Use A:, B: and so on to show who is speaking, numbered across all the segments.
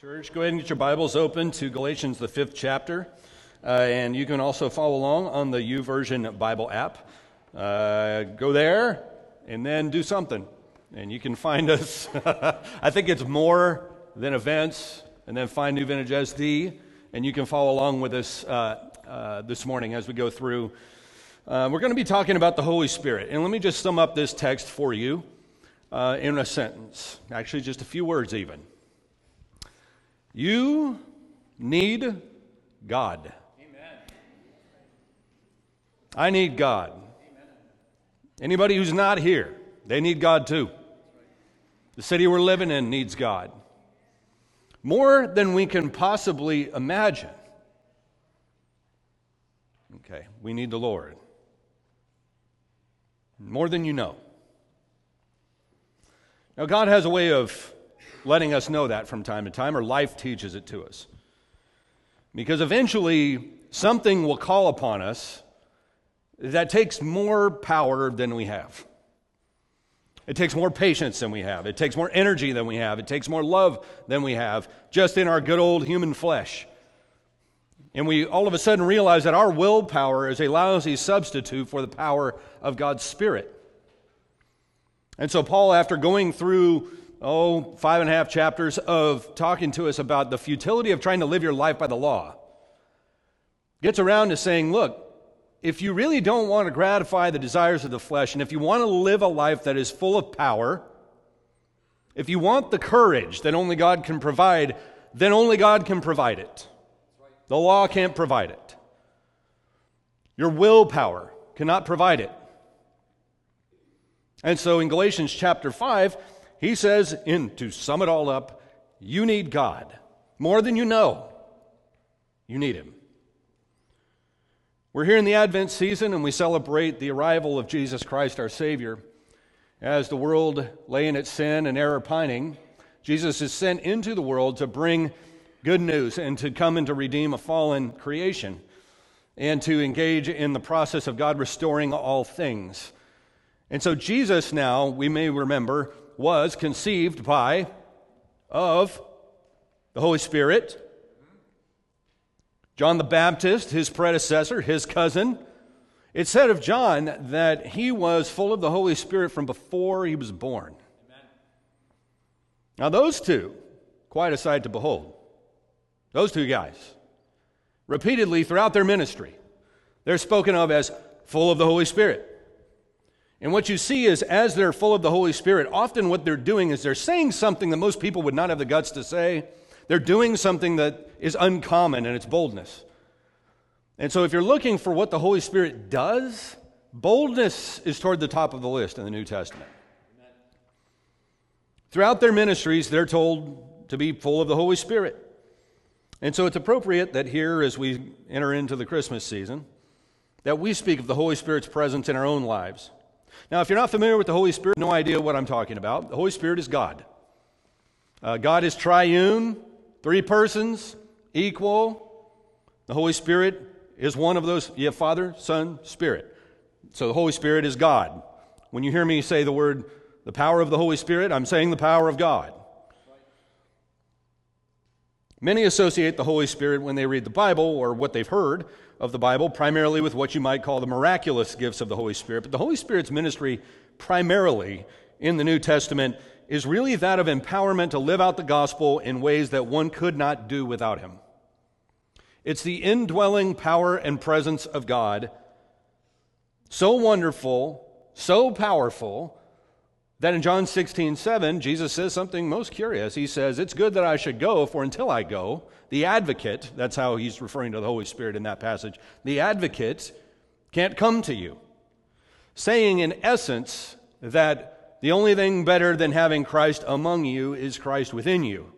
A: Church, go ahead and get your Bibles open to Galatians, the fifth chapter. Uh, and you can also follow along on the YouVersion Bible app. Uh, go there and then do something. And you can find us. I think it's more than events, and then find New Vintage SD. And you can follow along with us uh, uh this morning as we go through. Uh, we're going to be talking about the Holy Spirit. And let me just sum up this text for you uh, in a sentence, actually, just a few words, even. You need God. Amen. I need God. Amen. Anybody who's not here, they need God too. The city we're living in needs God more than we can possibly imagine. Okay, we need the Lord more than you know. Now, God has a way of letting us know that from time to time, or life teaches it to us. Because eventually, something will call upon us that takes more power than we have. It takes more patience than we have. It takes more energy than we have. It takes more love than we have, just in our good old human flesh. And we all of a sudden realize that our willpower is a lousy substitute for the power of God's Spirit. And so, Paul, after going through oh, five and a half chapters of talking to us about the futility of trying to live your life by the law, gets around to saying, look, if you really don't want to gratify the desires of the flesh, and if you want to live a life that is full of power, if you want the courage that only God can provide, then only God can provide it. The law can't provide it. Your willpower cannot provide it. And so in Galatians chapter 5, he says, in, to sum it all up, you need God more than you know. You need Him. We're here in the Advent season and we celebrate the arrival of Jesus Christ, our Savior. As the world lay in its sin and error pining, Jesus is sent into the world to bring good news and to come and to redeem a fallen creation and to engage in the process of God restoring all things. And so, Jesus now, we may remember, was conceived by, of the Holy Spirit. John the Baptist, his predecessor, his cousin, it said of John that he was full of the Holy Spirit from before he was born. Now, those two, quite a sight to behold. Those two guys, repeatedly throughout their ministry, they're spoken of as full of the Holy Spirit. And what you see is, as they're full of the Holy Spirit, often what they're doing is they're saying something that most people would not have the guts to say. They're doing something that is uncommon in its boldness. And so, if you're looking for what the Holy Spirit does, boldness is toward the top of the list in the New Testament. Throughout their ministries, they're told to be full of the Holy Spirit. And so, it's appropriate that here, as we enter into the Christmas season, that we speak of the Holy Spirit's presence in our own lives now, if you're not familiar with the Holy Spirit, no idea what I'm talking about. The Holy Spirit is God. Uh, God is triune, three persons, equal. The Holy Spirit is one of those. You have Father, Son, Spirit. So the Holy Spirit is God. When you hear me say the word, the power of the Holy Spirit, I'm saying the power of God. Many associate the Holy Spirit when they read the Bible or what they've heard of the Bible, primarily with what you might call the miraculous gifts of the Holy Spirit. But the Holy Spirit's ministry, primarily in the New Testament, is really that of empowerment to live out the gospel in ways that one could not do without Him. It's the indwelling power and presence of God, so wonderful, so powerful, then in John 16, 7, Jesus says something most curious. He says, It's good that I should go, for until I go, the advocate, that's how he's referring to the Holy Spirit in that passage, the advocate can't come to you. Saying, in essence, that the only thing better than having Christ among you is Christ within you.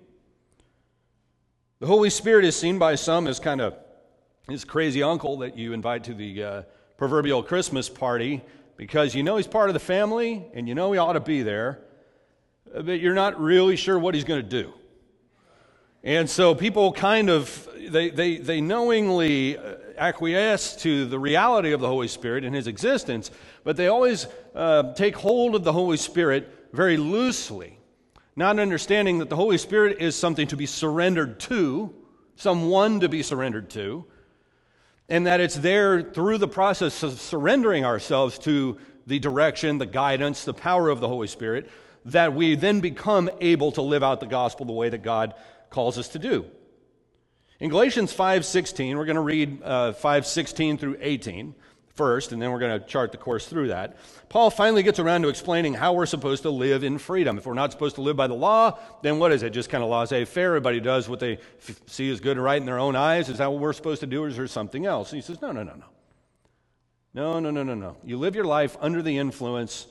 A: The Holy Spirit is seen by some as kind of his crazy uncle that you invite to the uh, proverbial Christmas party because you know he's part of the family and you know he ought to be there, but you're not really sure what he's going to do. And so people kind of, they, they, they knowingly uh, acquiesce to the reality of the Holy Spirit and his existence, but they always uh, take hold of the Holy Spirit very loosely, not understanding that the Holy Spirit is something to be surrendered to, someone to be surrendered to, and that it's there through the process of surrendering ourselves to the direction, the guidance, the power of the Holy Spirit, that we then become able to live out the gospel the way that God calls us to do. In Galatians 5:16, we're going to read uh, 5:16 through 18 first, and then we're going to chart the course through that. Paul finally gets around to explaining how we're supposed to live in freedom. If we're not supposed to live by the law, then what is it? Just kind of laissez faire. Everybody does what they f- see is good and right in their own eyes. Is that what we're supposed to do, or is there something else? And he says, No, no, no, no. No, no, no, no, no. You live your life under the influence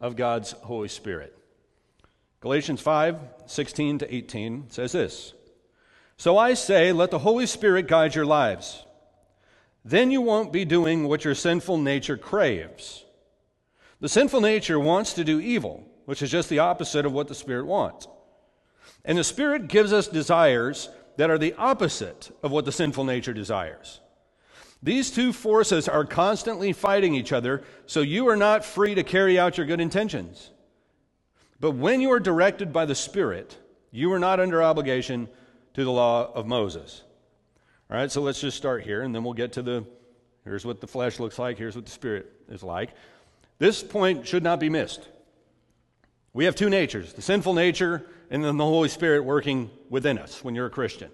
A: of God's Holy Spirit. Galatians 5 16 to 18 says this So I say, let the Holy Spirit guide your lives then you won't be doing what your sinful nature craves. The sinful nature wants to do evil, which is just the opposite of what the Spirit wants. And the Spirit gives us desires that are the opposite of what the sinful nature desires. These two forces are constantly fighting each other, so you are not free to carry out your good intentions. But when you are directed by the Spirit, you are not under obligation to the law of Moses. All right, so let's just start here and then we'll get to the here's what the flesh looks like, here's what the spirit is like. This point should not be missed. We have two natures the sinful nature and then the Holy Spirit working within us when you're a Christian.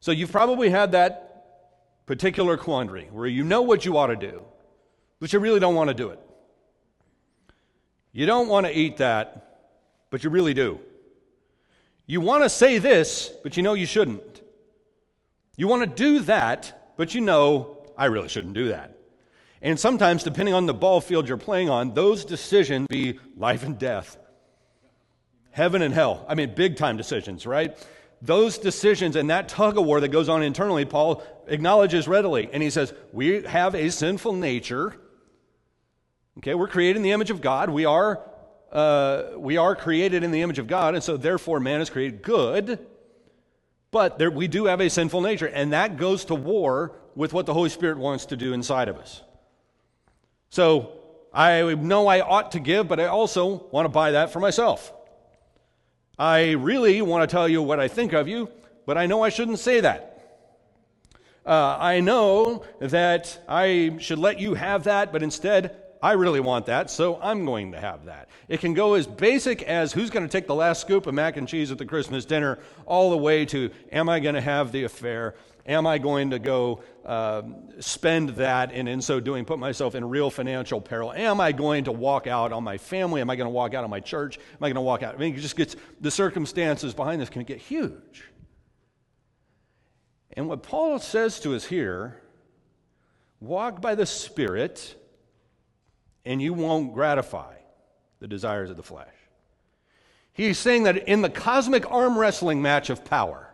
A: So you've probably had that particular quandary where you know what you ought to do, but you really don't want to do it. You don't want to eat that, but you really do. You want to say this, but you know you shouldn't. You want to do that, but you know, I really shouldn't do that. And sometimes, depending on the ball field you're playing on, those decisions be life and death, heaven and hell. I mean, big time decisions, right? Those decisions and that tug of war that goes on internally, Paul acknowledges readily. And he says, We have a sinful nature. Okay, we're created in the image of God. We are, uh, we are created in the image of God. And so, therefore, man is created good. But there, we do have a sinful nature, and that goes to war with what the Holy Spirit wants to do inside of us. So I know I ought to give, but I also want to buy that for myself. I really want to tell you what I think of you, but I know I shouldn't say that. Uh, I know that I should let you have that, but instead I really want that, so I'm going to have that. It can go as basic as who's going to take the last scoop of mac and cheese at the Christmas dinner, all the way to am I going to have the affair? Am I going to go uh, spend that and in so doing put myself in real financial peril? Am I going to walk out on my family? Am I going to walk out on my church? Am I going to walk out? I mean, it just gets the circumstances behind this can get huge. And what Paul says to us here walk by the Spirit and you won't gratify the desires of the flesh. He's saying that in the cosmic arm wrestling match of power,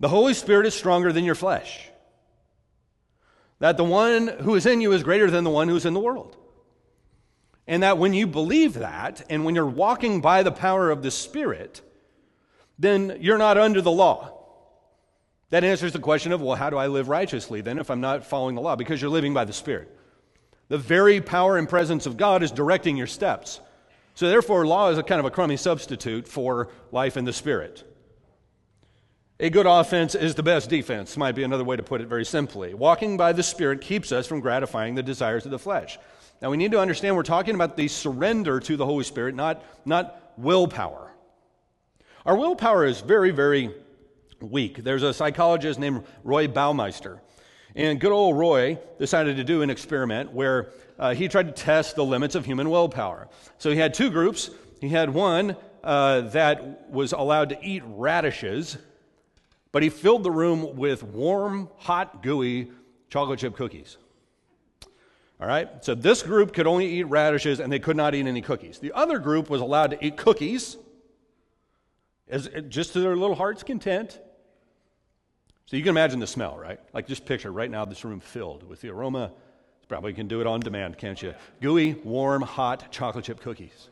A: the Holy Spirit is stronger than your flesh. That the one who is in you is greater than the one who's in the world. And that when you believe that, and when you're walking by the power of the Spirit, then you're not under the law. That answers the question of, well, how do I live righteously then if I'm not following the law? Because you're living by the Spirit. The very power and presence of God is directing your steps. So, therefore, law is a kind of a crummy substitute for life in the Spirit. A good offense is the best defense, might be another way to put it very simply. Walking by the Spirit keeps us from gratifying the desires of the flesh. Now, we need to understand we're talking about the surrender to the Holy Spirit, not, not willpower. Our willpower is very, very weak. There's a psychologist named Roy Baumeister and good old Roy decided to do an experiment where uh, he tried to test the limits of human willpower. So he had two groups. He had one uh, that was allowed to eat radishes, but he filled the room with warm, hot, gooey chocolate chip cookies. All right? So this group could only eat radishes and they could not eat any cookies. The other group was allowed to eat cookies as, just to their little heart's content so you can imagine the smell, right? Like just picture right now this room filled with the aroma. Probably can do it on demand, can't you? Gooey, warm, hot chocolate chip cookies.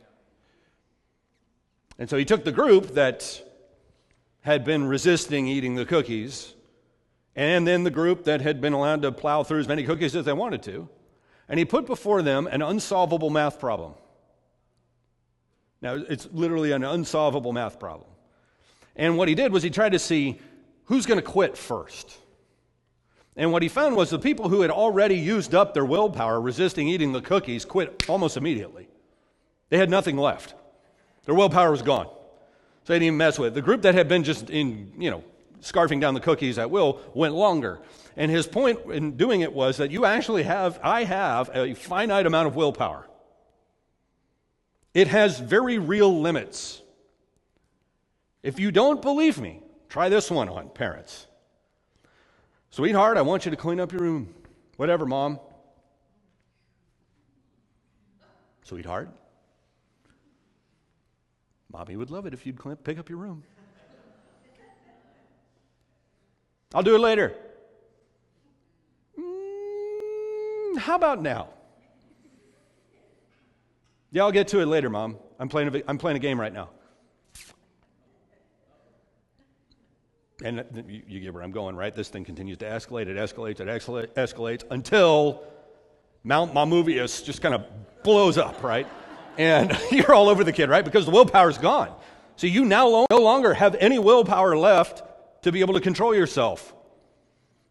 A: And so he took the group that had been resisting eating the cookies, and then the group that had been allowed to plow through as many cookies as they wanted to, and he put before them an unsolvable math problem. Now, it's literally an unsolvable math problem. And what he did was he tried to see who's going to quit first? And what he found was the people who had already used up their willpower resisting eating the cookies quit almost immediately. They had nothing left. Their willpower was gone. So they didn't even mess with it. The group that had been just in, you know, scarfing down the cookies at will went longer. And his point in doing it was that you actually have, I have a finite amount of willpower. It has very real limits. If you don't believe me, Try this one on, parents. Sweetheart, I want you to clean up your room. Whatever, mom. Sweetheart, Mommy would love it if you'd pick up your room. I'll do it later. Mm, how about now? Yeah, I'll get to it later, Mom. I'm playing, a, I'm playing a game right now. And you, get where I'm going, right? This thing continues to escalate, it escalates, it escalates until Mount Mamuvius just kind of blows up, right? And you're all over the kid, right? Because the willpower's gone. So you now no longer have any willpower left to be able to control yourself.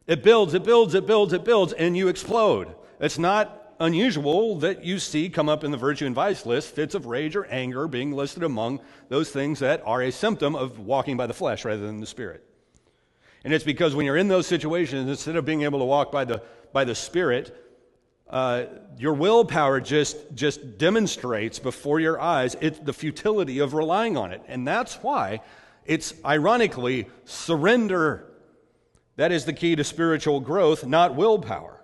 A: It builds, it builds, it builds, it builds, and you explode. It's not unusual that you see come up in the virtue and vice list fits of rage or anger being listed among those things that are a symptom of walking by the flesh rather than the spirit. And it's because when you're in those situations, instead of being able to walk by the, by the Spirit, uh, your willpower just, just demonstrates before your eyes it, the futility of relying on it. And that's why it's ironically surrender. That is the key to spiritual growth, not willpower.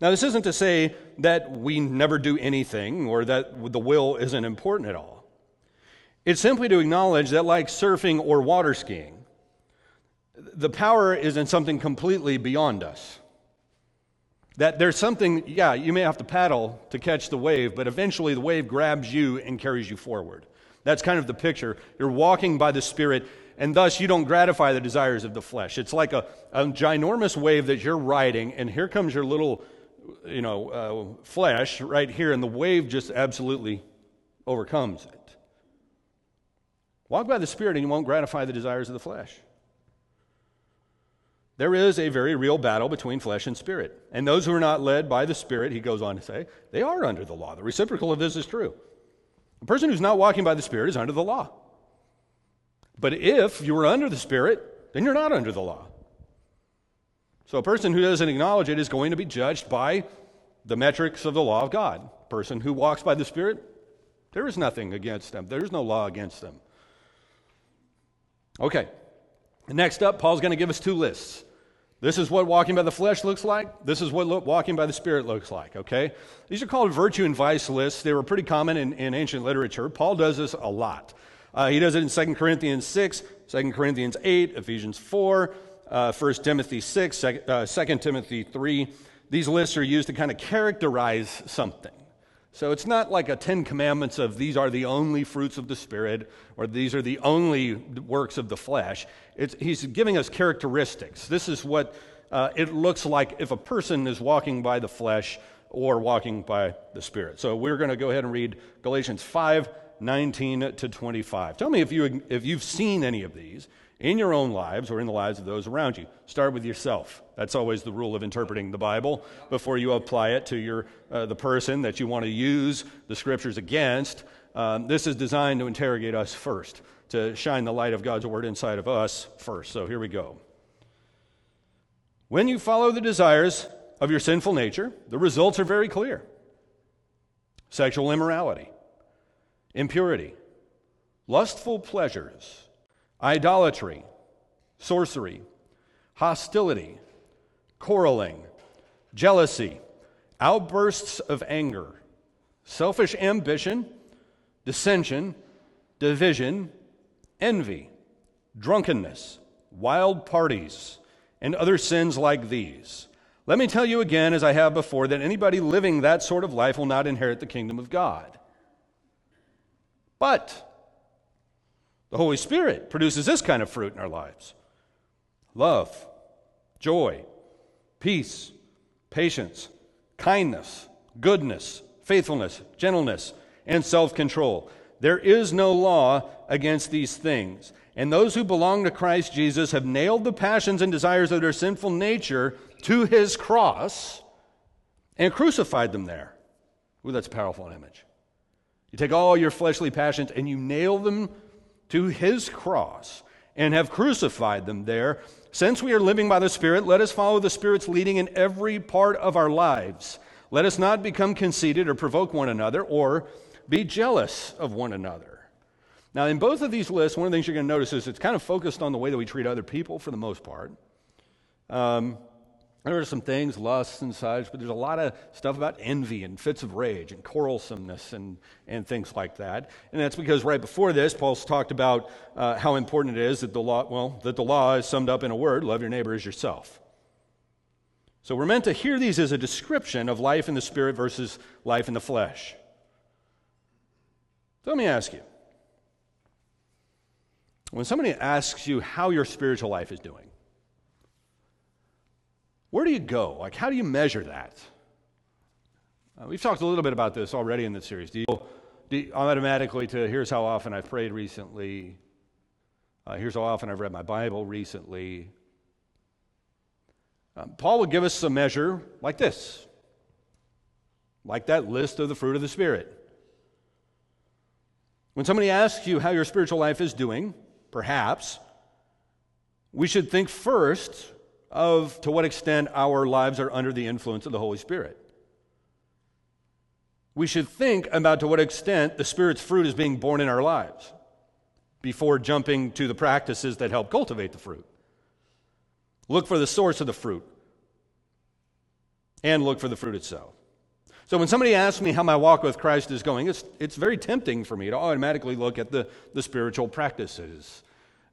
A: Now, this isn't to say that we never do anything or that the will isn't important at all. It's simply to acknowledge that, like surfing or water skiing, the power is in something completely beyond us. That there's something, yeah, you may have to paddle to catch the wave, but eventually the wave grabs you and carries you forward. That's kind of the picture. You're walking by the Spirit, and thus you don't gratify the desires of the flesh. It's like a, a ginormous wave that you're riding, and here comes your little, you know, uh, flesh right here, and the wave just absolutely overcomes it. Walk by the Spirit, and you won't gratify the desires of the flesh. There is a very real battle between flesh and spirit. And those who are not led by the Spirit, he goes on to say, they are under the law. The reciprocal of this is true. A person who's not walking by the Spirit is under the law. But if you are under the Spirit, then you're not under the law. So a person who doesn't acknowledge it is going to be judged by the metrics of the law of God. A person who walks by the Spirit, there is nothing against them, there is no law against them. Okay, next up, Paul's going to give us two lists this is what walking by the flesh looks like. This is what lo- walking by the spirit looks like, okay? These are called virtue and vice lists. They were pretty common in, in ancient literature. Paul does this a lot. Uh, he does it in 2 Corinthians 6, 2 Corinthians 8, Ephesians 4, uh, 1 Timothy 6, 2, uh, 2 Timothy 3. These lists are used to kind of characterize something. So it's not like a Ten Commandments of these are the only fruits of the Spirit or these are the only works of the flesh. It's, he's giving us characteristics. This is what uh, it looks like if a person is walking by the flesh or walking by the Spirit. So we're going to go ahead and read Galatians 5 19 to 25. Tell me if, you, if you've seen any of these in your own lives or in the lives of those around you. Start with yourself. That's always the rule of interpreting the Bible before you apply it to your, uh, the person that you want to use the scriptures against. Um, this is designed to interrogate us first, to shine the light of God's word inside of us first. So here we go. When you follow the desires of your sinful nature, the results are very clear sexual immorality, impurity, lustful pleasures idolatry, sorcery, hostility, quarreling, jealousy, outbursts of anger, selfish ambition, dissension, division, envy, drunkenness, wild parties, and other sins like these. Let me tell you again, as I have before, that anybody living that sort of life will not inherit the kingdom of God. But, the Holy Spirit produces this kind of fruit in our lives love, joy, peace, patience, kindness, goodness, faithfulness, gentleness, and self control. There is no law against these things. And those who belong to Christ Jesus have nailed the passions and desires of their sinful nature to his cross and crucified them there. Ooh, that's a powerful image. You take all your fleshly passions and you nail them to his cross and have crucified them there. Since we are living by the Spirit, let us follow the Spirit's leading in every part of our lives. Let us not become conceited or provoke one another or be jealous of one another. Now, in both of these lists, one of the things you're going to notice is it's kind of focused on the way that we treat other people for the most part. Um, there are some things, lusts and such, but there's a lot of stuff about envy and fits of rage and quarrelsomeness and, and things like that. And that's because right before this, Paul's talked about uh, how important it is that the law, well, that the law is summed up in a word love your neighbor as yourself. So we're meant to hear these as a description of life in the spirit versus life in the flesh. So let me ask you when somebody asks you how your spiritual life is doing, where do you go? Like, how do you measure that? Uh, we've talked a little bit about this already in this series. Do you, do you automatically to here's how often I've prayed recently? Uh, here's how often I've read my Bible recently. Um, Paul would give us a measure like this, like that list of the fruit of the Spirit. When somebody asks you how your spiritual life is doing, perhaps, we should think first of to what extent our lives are under the influence of the Holy Spirit. We should think about to what extent the Spirit's fruit is being born in our lives before jumping to the practices that help cultivate the fruit. Look for the source of the fruit and look for the fruit itself. So when somebody asks me how my walk with Christ is going, it's, it's very tempting for me to automatically look at the, the spiritual practices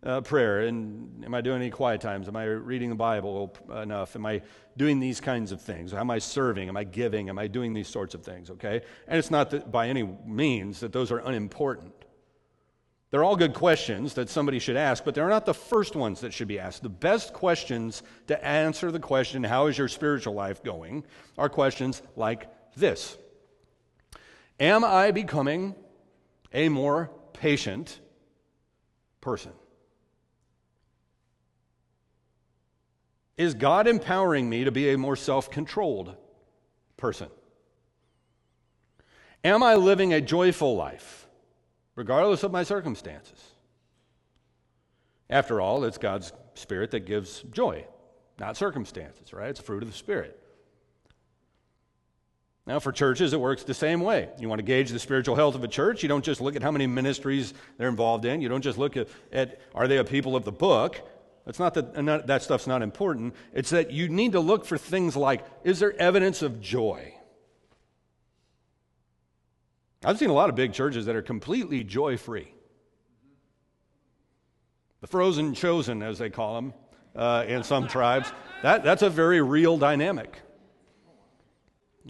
A: uh, prayer? And am I doing any quiet times? Am I reading the Bible enough? Am I doing these kinds of things? Am I serving? Am I giving? Am I doing these sorts of things? Okay? And it's not that by any means that those are unimportant. They're all good questions that somebody should ask, but they're not the first ones that should be asked. The best questions to answer the question, How is your spiritual life going? are questions like this Am I becoming a more patient person? Is God empowering me to be a more self controlled person? Am I living a joyful life, regardless of my circumstances? After all, it's God's Spirit that gives joy, not circumstances, right? It's fruit of the Spirit. Now, for churches, it works the same way. You want to gauge the spiritual health of a church, you don't just look at how many ministries they're involved in, you don't just look at, at are they a people of the book, it's not that that stuff's not important. It's that you need to look for things like is there evidence of joy? I've seen a lot of big churches that are completely joy free. The frozen chosen, as they call them uh, in some tribes, that, that's a very real dynamic.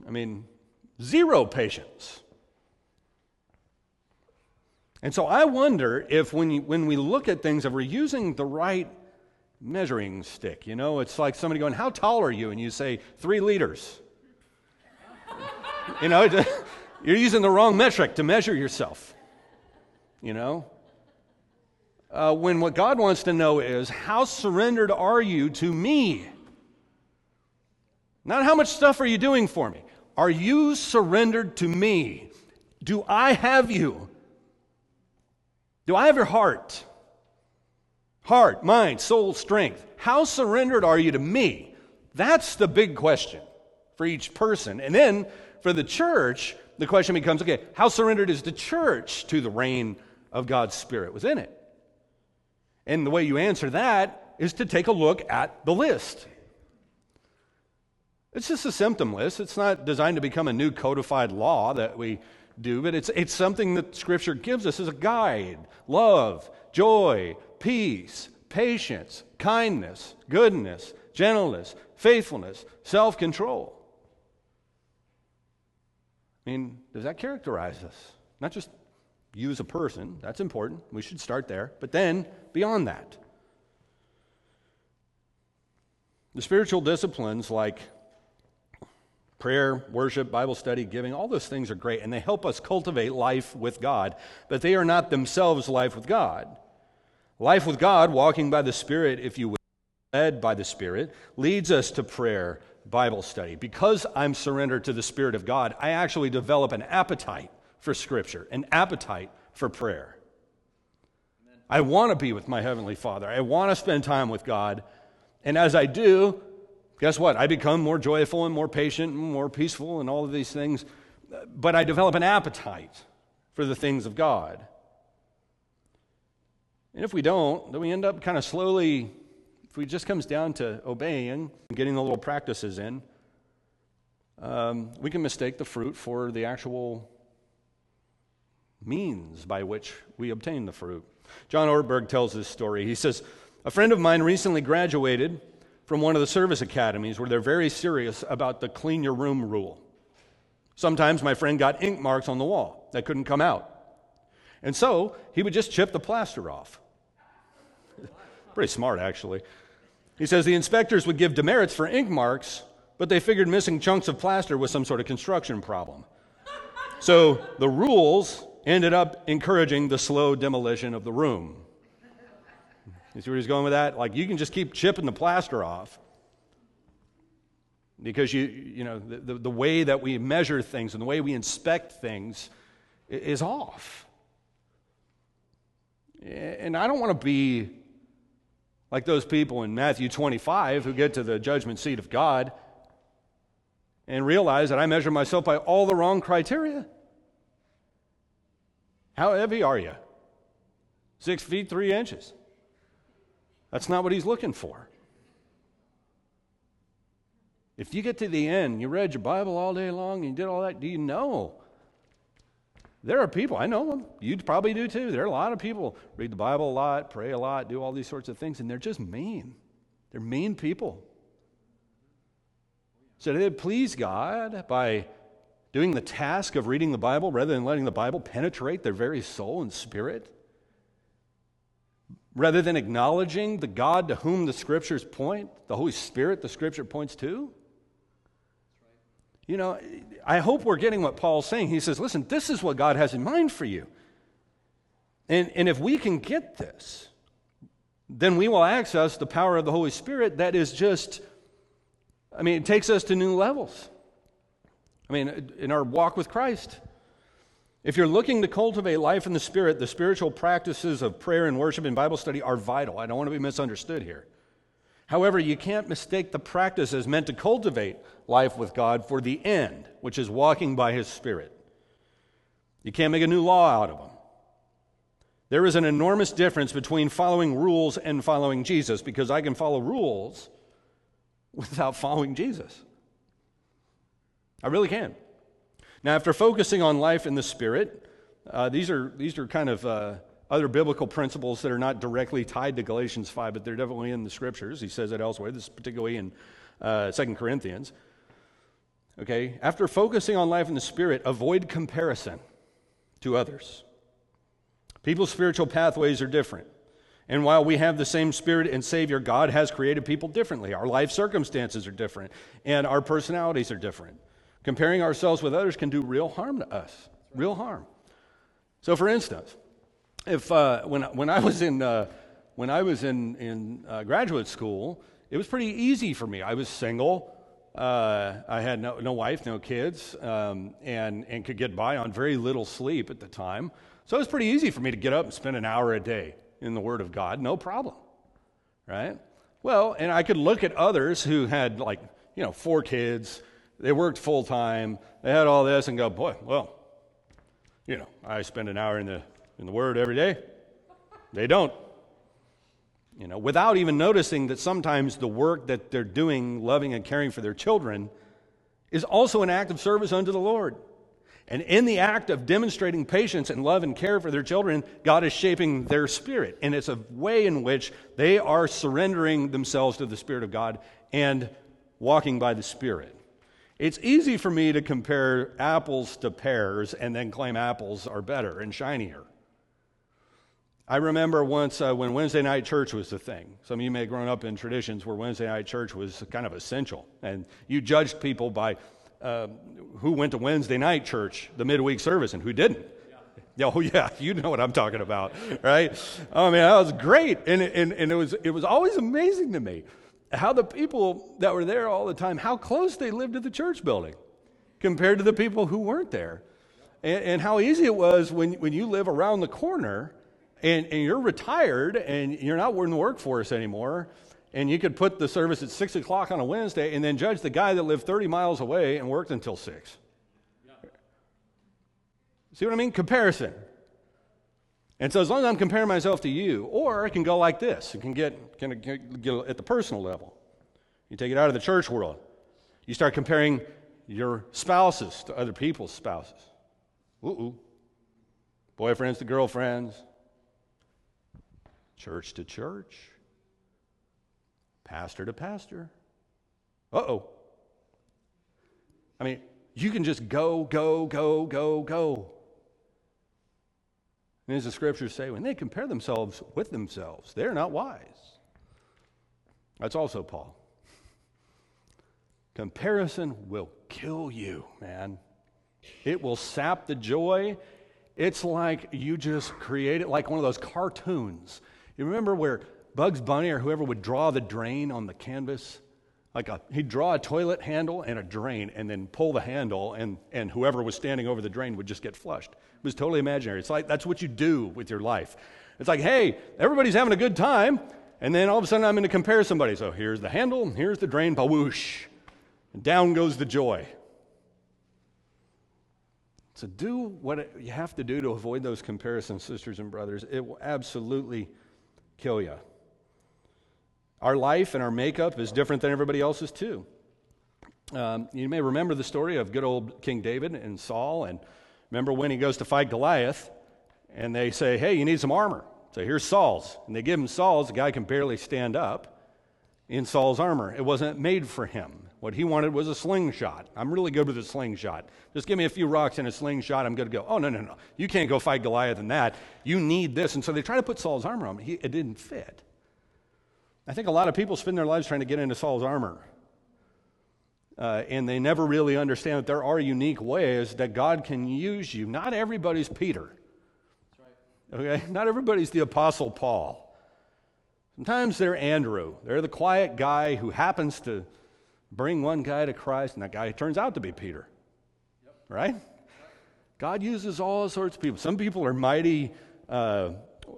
A: I mean, zero patience. And so I wonder if when, you, when we look at things, if we're using the right measuring stick. You know, it's like somebody going, How tall are you? And you say, Three liters. you know, you're using the wrong metric to measure yourself. You know? Uh, when what God wants to know is, How surrendered are you to me? Not how much stuff are you doing for me. Are you surrendered to me? Do I have you? Do I have your heart? Heart, mind, soul, strength. How surrendered are you to me? That's the big question for each person. And then for the church, the question becomes okay, how surrendered is the church to the reign of God's Spirit within it? And the way you answer that is to take a look at the list. It's just a symptom list. It's not designed to become a new codified law that we do, but it's, it's something that Scripture gives us as a guide love, joy, peace, patience, kindness, goodness, gentleness, faithfulness, self control. I mean, does that characterize us? Not just you as a person, that's important. We should start there. But then beyond that, the spiritual disciplines like prayer, worship, Bible study, giving, all those things are great and they help us cultivate life with God, but they are not themselves life with God. Life with God, walking by the Spirit, if you will, led by the Spirit, leads us to prayer, Bible study. Because I'm surrendered to the Spirit of God, I actually develop an appetite for Scripture, an appetite for prayer. I want to be with my Heavenly Father. I want to spend time with God. And as I do, guess what? I become more joyful and more patient and more peaceful and all of these things. But I develop an appetite for the things of God. And if we don't, then we end up kind of slowly, if it just comes down to obeying and getting the little practices in, um, we can mistake the fruit for the actual means by which we obtain the fruit. John Ortberg tells this story. He says, A friend of mine recently graduated from one of the service academies where they're very serious about the clean your room rule. Sometimes my friend got ink marks on the wall that couldn't come out. And so he would just chip the plaster off. Pretty smart, actually. He says the inspectors would give demerits for ink marks, but they figured missing chunks of plaster was some sort of construction problem. So the rules ended up encouraging the slow demolition of the room. You see where he's going with that? Like, you can just keep chipping the plaster off because you, you know, the, the, way that we measure things and the way we inspect things is off. And I don't want to be like those people in Matthew 25 who get to the judgment seat of God and realize that I measure myself by all the wrong criteria. How heavy are you? Six feet, three inches. That's not what he's looking for. If you get to the end, you read your Bible all day long, and you did all that, do you know there are people, I know them, you probably do too. There are a lot of people read the Bible a lot, pray a lot, do all these sorts of things, and they're just mean. They're mean people. So they please God by doing the task of reading the Bible rather than letting the Bible penetrate their very soul and spirit? Rather than acknowledging the God to whom the scriptures point, the Holy Spirit the scripture points to? You know, I hope we're getting what Paul's saying. He says, listen, this is what God has in mind for you. And, and if we can get this, then we will access the power of the Holy Spirit that is just, I mean, it takes us to new levels. I mean, in our walk with Christ. If you're looking to cultivate life in the Spirit, the spiritual practices of prayer and worship and Bible study are vital. I don't want to be misunderstood here. However, you can't mistake the practice as meant to cultivate life with God for the end, which is walking by His Spirit. You can't make a new law out of them. There is an enormous difference between following rules and following Jesus because I can follow rules without following Jesus. I really can. Now, after focusing on life in the Spirit, uh, these, are, these are kind of uh, other biblical principles that are not directly tied to Galatians 5, but they're definitely in the scriptures. He says it elsewhere, this is particularly in uh, 2 Corinthians. Okay, after focusing on life in the Spirit, avoid comparison to others. People's spiritual pathways are different. And while we have the same Spirit and Savior, God has created people differently. Our life circumstances are different, and our personalities are different. Comparing ourselves with others can do real harm to us, real harm. So, for instance, if uh, when when I was in uh, when I was in in uh, graduate school, it was pretty easy for me. I was single. Uh, I had no, no wife, no kids, um, and and could get by on very little sleep at the time. So it was pretty easy for me to get up and spend an hour a day in the Word of God, no problem, right? Well, and I could look at others who had like you know four kids, they worked full time, they had all this, and go, boy, well, you know, I spend an hour in the in the Word every day. They don't. You know, without even noticing that sometimes the work that they're doing, loving and caring for their children, is also an act of service unto the Lord. And in the act of demonstrating patience and love and care for their children, God is shaping their spirit. And it's a way in which they are surrendering themselves to the Spirit of God and walking by the Spirit. It's easy for me to compare apples to pears and then claim apples are better and shinier. I remember once uh, when Wednesday night church was the thing. Some of you may have grown up in traditions where Wednesday night church was kind of essential, and you judged people by uh, who went to Wednesday night church, the midweek service, and who didn't. Yeah. Oh yeah, you know what I'm talking about, right? I oh, mean, that was great, and, and, and it was it was always amazing to me how the people that were there all the time, how close they lived to the church building, compared to the people who weren't there, and, and how easy it was when when you live around the corner and, and you're retired and you're not in the workforce anymore, and you could put the service at 6 o'clock on a Wednesday and then judge the guy that lived 30 miles away and worked until 6. Yeah. See what I mean? Comparison. And so, as long as I'm comparing myself to you, or I can go like this, it can get, can get, get at the personal level. You take it out of the church world, you start comparing your spouses to other people's spouses. Ooh, boyfriends to girlfriends, church to church, pastor to pastor. Uh oh. I mean, you can just go, go, go, go, go. And as the scriptures say, when they compare themselves with themselves, they're not wise. That's also Paul. Comparison will kill you, man. It will sap the joy. It's like you just created, like one of those cartoons you remember where Bugs Bunny or whoever would draw the drain on the canvas? Like a, he'd draw a toilet handle and a drain and then pull the handle, and, and whoever was standing over the drain would just get flushed. It was totally imaginary. It's like that's what you do with your life. It's like, hey, everybody's having a good time, and then all of a sudden I'm going to compare somebody. So here's the handle, here's the drain, whoosh, and down goes the joy. So do what you have to do to avoid those comparisons, sisters and brothers. It will absolutely kill you. Our life and our makeup is different than everybody else's, too. Um, you may remember the story of good old King David and Saul, and remember when he goes to fight Goliath, and they say, Hey, you need some armor. So here's Saul's. And they give him Saul's. The guy can barely stand up in Saul's armor. It wasn't made for him. What he wanted was a slingshot. I'm really good with a slingshot. Just give me a few rocks and a slingshot, I'm good to go. Oh, no, no, no. You can't go fight Goliath in that. You need this. And so they try to put Saul's armor on him. it didn't fit. I think a lot of people spend their lives trying to get into Saul's armor. Uh, and they never really understand that there are unique ways that God can use you. Not everybody's Peter. Right. Okay? Not everybody's the Apostle Paul. Sometimes they're Andrew. They're the quiet guy who happens to bring one guy to Christ, and that guy turns out to be Peter. Yep. Right? God uses all sorts of people. Some people are mighty, uh,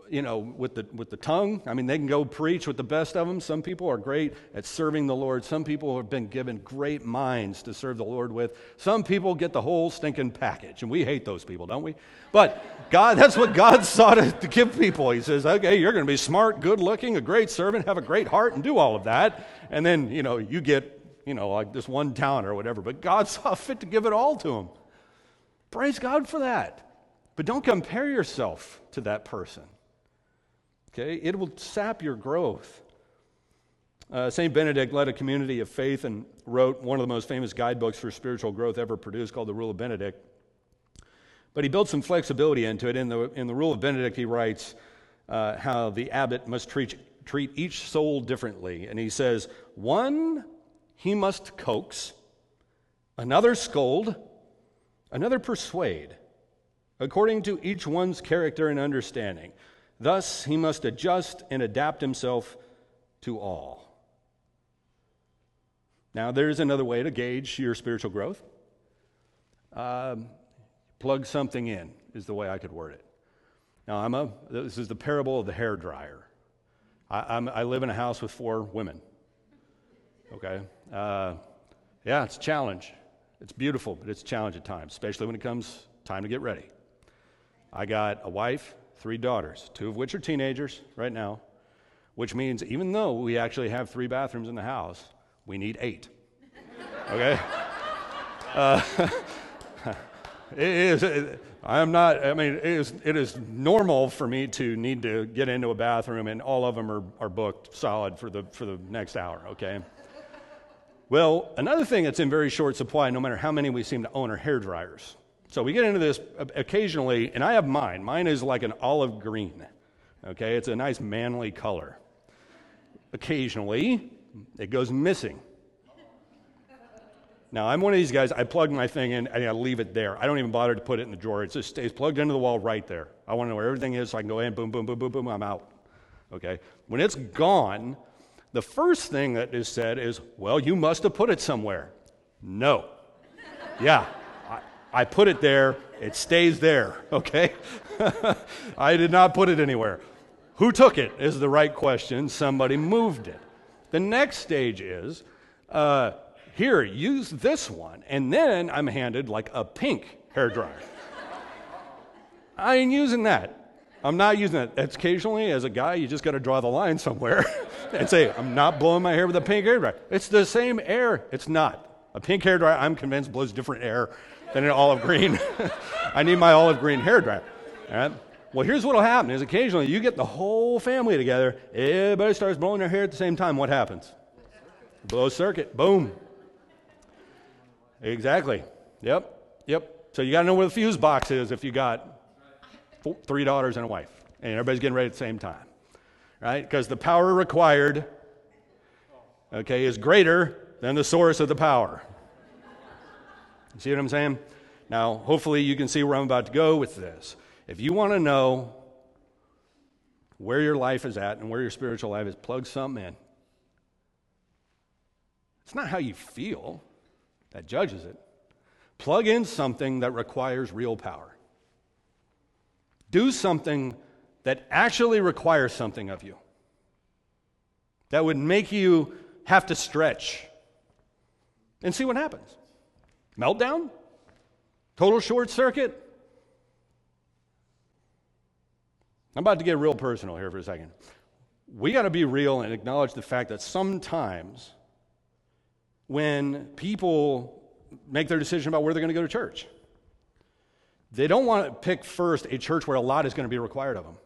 A: you know, with the, with the tongue. I mean, they can go preach with the best of them. Some people are great at serving the Lord. Some people have been given great minds to serve the Lord with. Some people get the whole stinking package, and we hate those people, don't we? But God, that's what God sought to, to give people. He says, okay, you're going to be smart, good looking, a great servant, have a great heart, and do all of that. And then, you know, you get you know, like this one town or whatever, but God saw fit to give it all to him. Praise God for that. But don't compare yourself to that person. Okay? It will sap your growth. Uh, St. Benedict led a community of faith and wrote one of the most famous guidebooks for spiritual growth ever produced called The Rule of Benedict. But he built some flexibility into it. In the, in the Rule of Benedict, he writes uh, how the abbot must treat, treat each soul differently. And he says, One he must coax, another scold, another persuade, according to each one's character and understanding. Thus, he must adjust and adapt himself to all. Now, there's another way to gauge your spiritual growth. Um, plug something in, is the way I could word it. Now, I'm a, this is the parable of the hair dryer. I, I live in a house with four women okay? Uh, yeah, it's a challenge. It's beautiful, but it's a challenge at times, especially when it comes time to get ready. I got a wife, three daughters, two of which are teenagers right now, which means even though we actually have three bathrooms in the house, we need eight. Okay? Uh, it is, it, I'm not, I mean, it is, it is normal for me to need to get into a bathroom, and all of them are, are booked solid for the, for the next hour, okay? Well, another thing that's in very short supply, no matter how many we seem to own, are hair dryers. So we get into this occasionally, and I have mine. Mine is like an olive green. Okay, it's a nice manly color. Occasionally, it goes missing. Now, I'm one of these guys, I plug my thing in and I leave it there. I don't even bother to put it in the drawer. It just stays plugged into the wall right there. I want to know where everything is so I can go in, boom, boom, boom, boom, boom, I'm out. Okay? When it's gone, the first thing that is said is, Well, you must have put it somewhere. No. yeah, I, I put it there. It stays there, okay? I did not put it anywhere. Who took it is the right question. Somebody moved it. The next stage is, uh, Here, use this one. And then I'm handed like a pink hair dryer. I ain't using that. I'm not using it. It's occasionally, as a guy, you just got to draw the line somewhere and say, I'm not blowing my hair with a pink hair dryer. It's the same air. It's not. A pink hair dryer, I'm convinced, blows different air than an olive green. I need my olive green hair dryer. All right? Well, here's what will happen is occasionally you get the whole family together, everybody starts blowing their hair at the same time. What happens? Blow circuit. Boom. Exactly. Yep. Yep. So you got to know where the fuse box is if you got four, three daughters and a wife, and everybody's getting ready at the same time, right? Because the power required, okay, is greater than the source of the power. see what I'm saying? Now, hopefully, you can see where I'm about to go with this. If you want to know where your life is at and where your spiritual life is, plug something in. It's not how you feel that judges it. Plug in something that requires real power do something that actually requires something of you, that would make you have to stretch, and see what happens. Meltdown? Total short circuit? I'm about to get real personal here for a second. We got to be real and acknowledge the fact that sometimes when people make their decision about where they're going to go to church, they don't want to pick first a church where a lot is going to be required of them.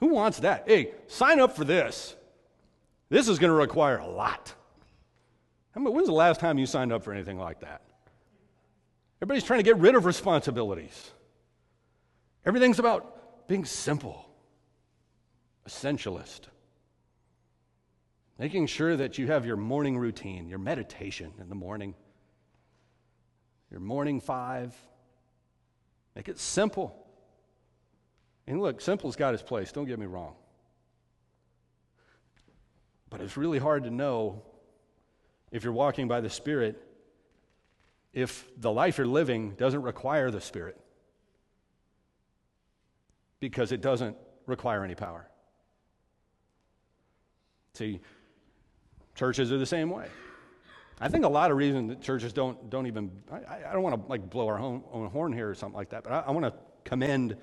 A: Who wants that? Hey, sign up for this. This is going to require a lot. I mean, when's the last time you signed up for anything like that? Everybody's trying to get rid of responsibilities. Everything's about being simple, essentialist, making sure that you have your morning routine, your meditation in the morning your morning five. Make it simple. And look, simple's got its place, don't get me wrong. But it's really hard to know if you're walking by the Spirit if the life you're living doesn't require the Spirit because it doesn't require any power. See, churches are the same way. I think a lot of reason that churches don't, don't even, I, I don't want to like blow our own, own, horn here or something like that, but I, I want to commend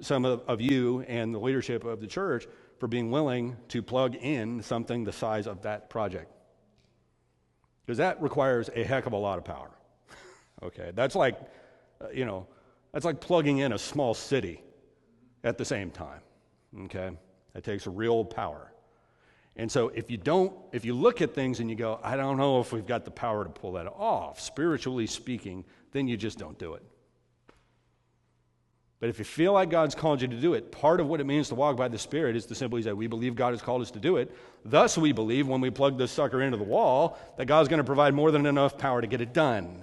A: some of, of you and the leadership of the church for being willing to plug in something the size of that project. Because that requires a heck of a lot of power. okay, that's like, uh, you know, that's like plugging in a small city at the same time. Okay, that takes real power. And so if you don't, if you look at things and you go, I don't know if we've got the power to pull that off, spiritually speaking, then you just don't do it. But if you feel like God's called you to do it, part of what it means to walk by the Spirit is to simply say, We believe God has called us to do it. Thus, we believe when we plug this sucker into the wall that God's going to provide more than enough power to get it done.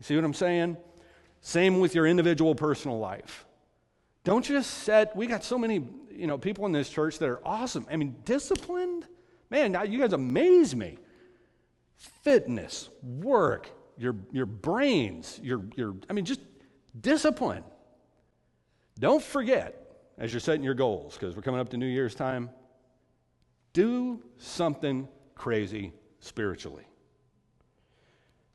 A: You see what I'm saying? Same with your individual personal life. Don't just set, we got so many, you know, people in this church that are awesome. I mean, disciplined. Man, Now you guys amaze me. Fitness, work, your, your brains, your, your, I mean, just discipline. Don't forget as you're setting your goals, because we're coming up to New Year's time, do something crazy spiritually.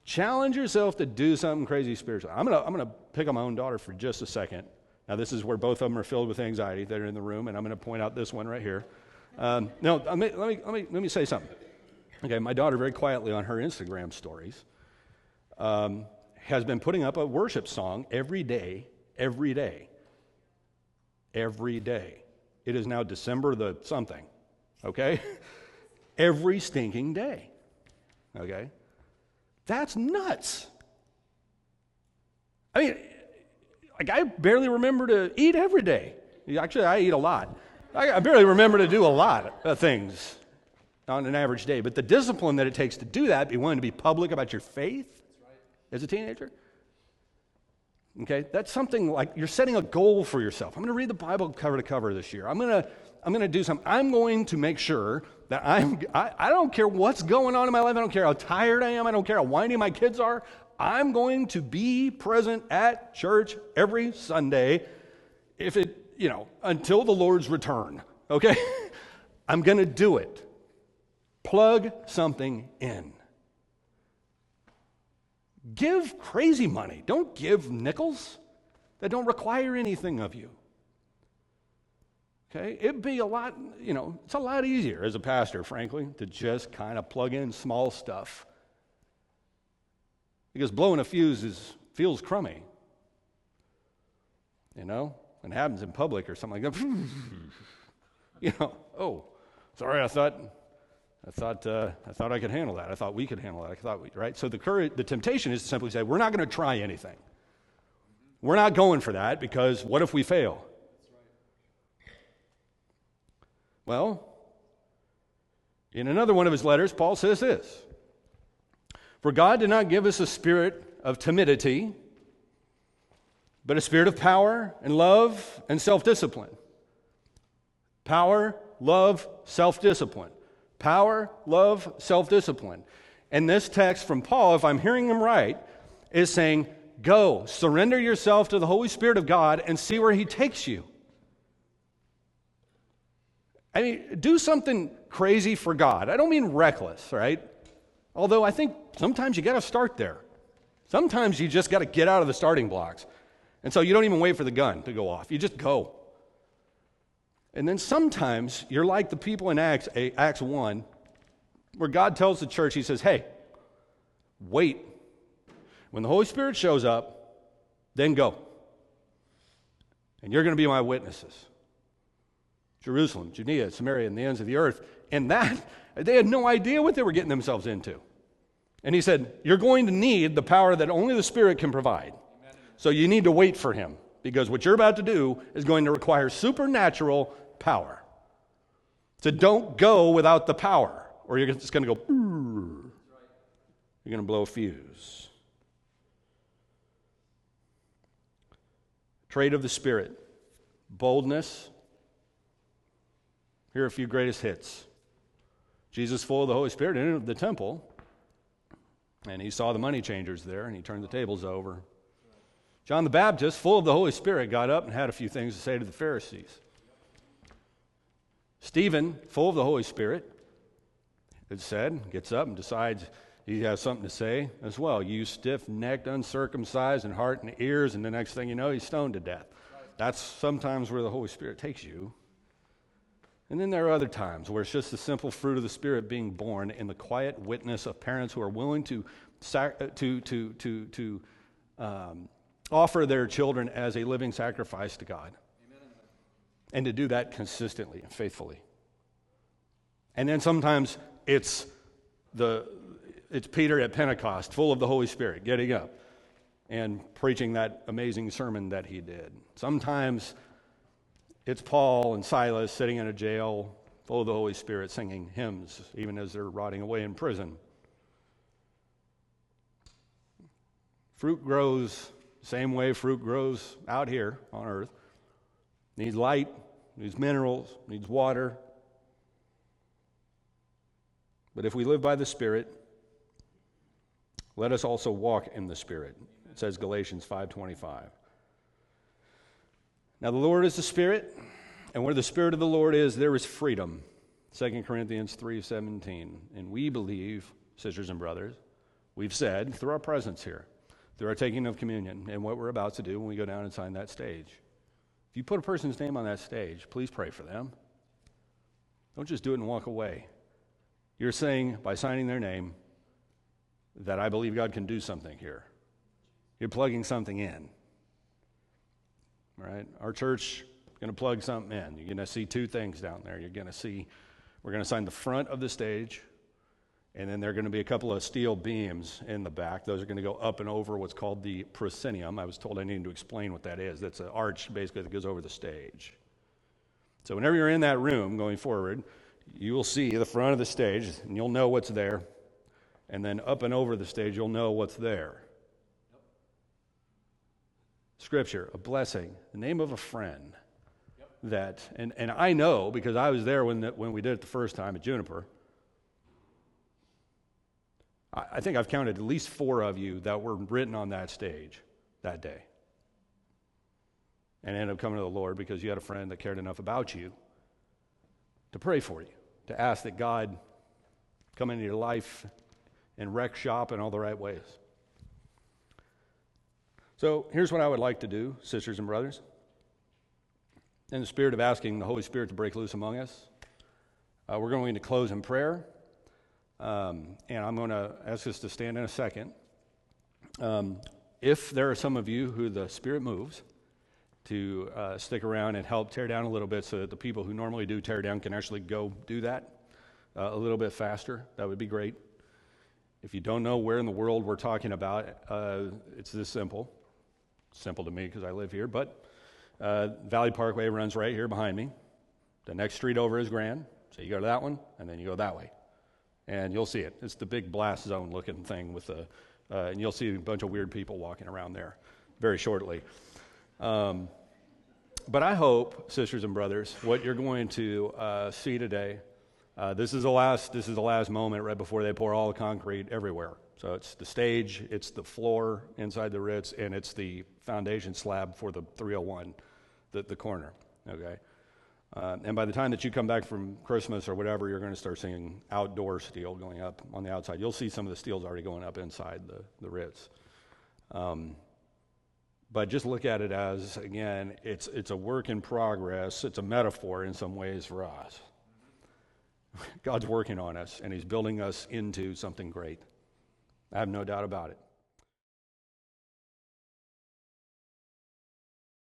A: Challenge yourself to do something crazy spiritually. I'm going to I'm going to pick on my own daughter for just a second now, this is where both of them are filled with anxiety. They're in the room, and I'm going to point out this one right here. Um, let me, let, me, let, me, let me say something. Okay, my daughter, very quietly on her Instagram stories, um, has been putting up a worship song every day, every day, every day. It is now December the something, okay? every stinking day, okay? That's nuts. I mean, like I barely remember to eat every day. Actually, I eat a lot. I barely remember to do a lot of things on an average day. But the discipline that it takes to do that, be willing to be public about your faith as a teenager. Okay, that's something like you're setting a goal for yourself. I'm going to read the Bible cover to cover this year. I'm going to I'm going to do something. I'm going to make sure that I'm I, I don't care what's going on in my life. I don't care how tired I am. I don't care how whiny my kids are. I'm going to be present at church every Sunday if it, you know, until the Lord's return, okay? I'm going to do it. Plug something in. Give crazy money. Don't give nickels that don't require anything of you. Okay? It'd be a lot, you know, it's a lot easier as a pastor, frankly, to just kind of plug in small stuff because blowing a fuse is, feels crummy, you know, and happens in public or something like that. you know, oh, sorry, I thought, I thought, uh, I thought I could handle that. I thought we could handle that. I thought we, right? So the courage, the temptation is to simply say, we're not going to try anything. We're not going for that because what if we fail? Well, in another one of his letters, Paul says this for God did not give us a spirit of timidity, but a spirit of power and love and self discipline. Power, love, self discipline. Power, love, self discipline. And this text from Paul, if I'm hearing him right, is saying, Go, surrender yourself to the Holy Spirit of God and see where He takes you. I mean, do something crazy for God. I don't mean reckless, right? Although I think sometimes you got to start there. Sometimes you just got to get out of the starting blocks. And so you don't even wait for the gun to go off, you just go. And then sometimes you're like the people in Acts, eh, Acts 1, where God tells the church, He says, Hey, wait. When the Holy Spirit shows up, then go. And you're going to be my witnesses Jerusalem, Judea, Samaria, and the ends of the earth. And that, they had no idea what they were getting themselves into. And he said, You're going to need the power that only the Spirit can provide. So you need to wait for him because what you're about to do is going to require supernatural power. So don't go without the power, or you're just going to go, Ooh. you're going to blow a fuse. Trait of the Spirit boldness. Here are a few greatest hits Jesus, full of the Holy Spirit, entered the temple and he saw the money changers there and he turned the tables over. John the Baptist, full of the Holy Spirit, got up and had a few things to say to the Pharisees. Stephen, full of the Holy Spirit, it said, gets up and decides he has something to say as well. You stiff necked, uncircumcised in heart and ears, and the next thing you know, he's stoned to death. That's sometimes where the Holy Spirit takes you. And then there are other times where it's just the simple fruit of the Spirit being borne in the quiet witness of parents who are willing to, uh, to, to, to, to um, offer their children as a living sacrifice to God. Amen. And to do that consistently and faithfully. And then sometimes it's, the, it's Peter at Pentecost, full of the Holy Spirit, getting up and preaching that amazing sermon that he did. Sometimes it's Paul and Silas sitting in a jail full of the Holy Spirit singing hymns, even as they're rotting away in prison. Fruit grows same way fruit grows out here on earth. Needs light, needs minerals, needs water. But if we live by the Spirit, let us also walk in the Spirit. It says Galatians 5:25. Now, the Lord is the Spirit, and where the Spirit of the Lord is, there is freedom. 2 Corinthians 3:17. And we believe, sisters and brothers, we've said through our presence here, through our taking of communion, and what we're about to do when we go down and sign that stage. If you put a person's name on that stage, please pray for them. Don't just do it and walk away. You're saying by signing their name that I believe God can do something here. You're plugging something in right? Our church going to plug something in. You're going to see two things down there. You're going to see we're going to sign the front of the stage, and then there are going to be a couple of steel beams in the back. Those are going to go up and over what's called the proscenium. I was told I needed to explain what that is. That's an arch basically that goes over the stage. So whenever you're in that room going forward, you will see the front of the stage, and you'll know what's there. And then up and over the stage, you'll know what's there. Scripture, a blessing, the name of a friend that, and, and I know because I was there when, the, when we did it the first time at Juniper. I, I think I've counted at least four of you that were written on that stage that day and ended up coming to the Lord because you had a friend that cared enough about you to pray for you, to ask that God come into your life and wreck shop in all the right ways. So here's what I would like to do, sisters and brothers. In the spirit of asking the Holy Spirit to break loose among us, uh, we're going to close in prayer. Um, and I'm going to ask us to stand in a second. Um, if there are some of you who the Spirit moves to uh, stick around and help tear down a little bit so that the people who normally do tear down can actually go do that uh, a little bit faster, that would be great. If you don't know where in the world we're talking about, uh, it's this simple. Simple to me because I live here, but uh, Valley Parkway runs right here behind me. The next street over is Grand. So you go to that one, and then you go that way. And you'll see it. It's the big blast zone looking thing with the, uh, and you'll see a bunch of weird people walking around there very shortly. Um, but I hope, sisters and brothers, what you're going to uh, see today, uh, this is the last, this is the last moment right before they pour all the concrete everywhere. So it's the stage, it's the floor inside the Ritz, and it's the foundation slab for the 301, the, the corner, okay? Uh, and by the time that you come back from Christmas or whatever, you're going to start seeing outdoor steel going up on the outside. You'll see some of the steel's already going up inside the, the Ritz. Um, but just look at it as, again, it's, it's a work in progress. It's a metaphor in some ways for us. God's working on us, and He's building us into something great. I have no doubt about it.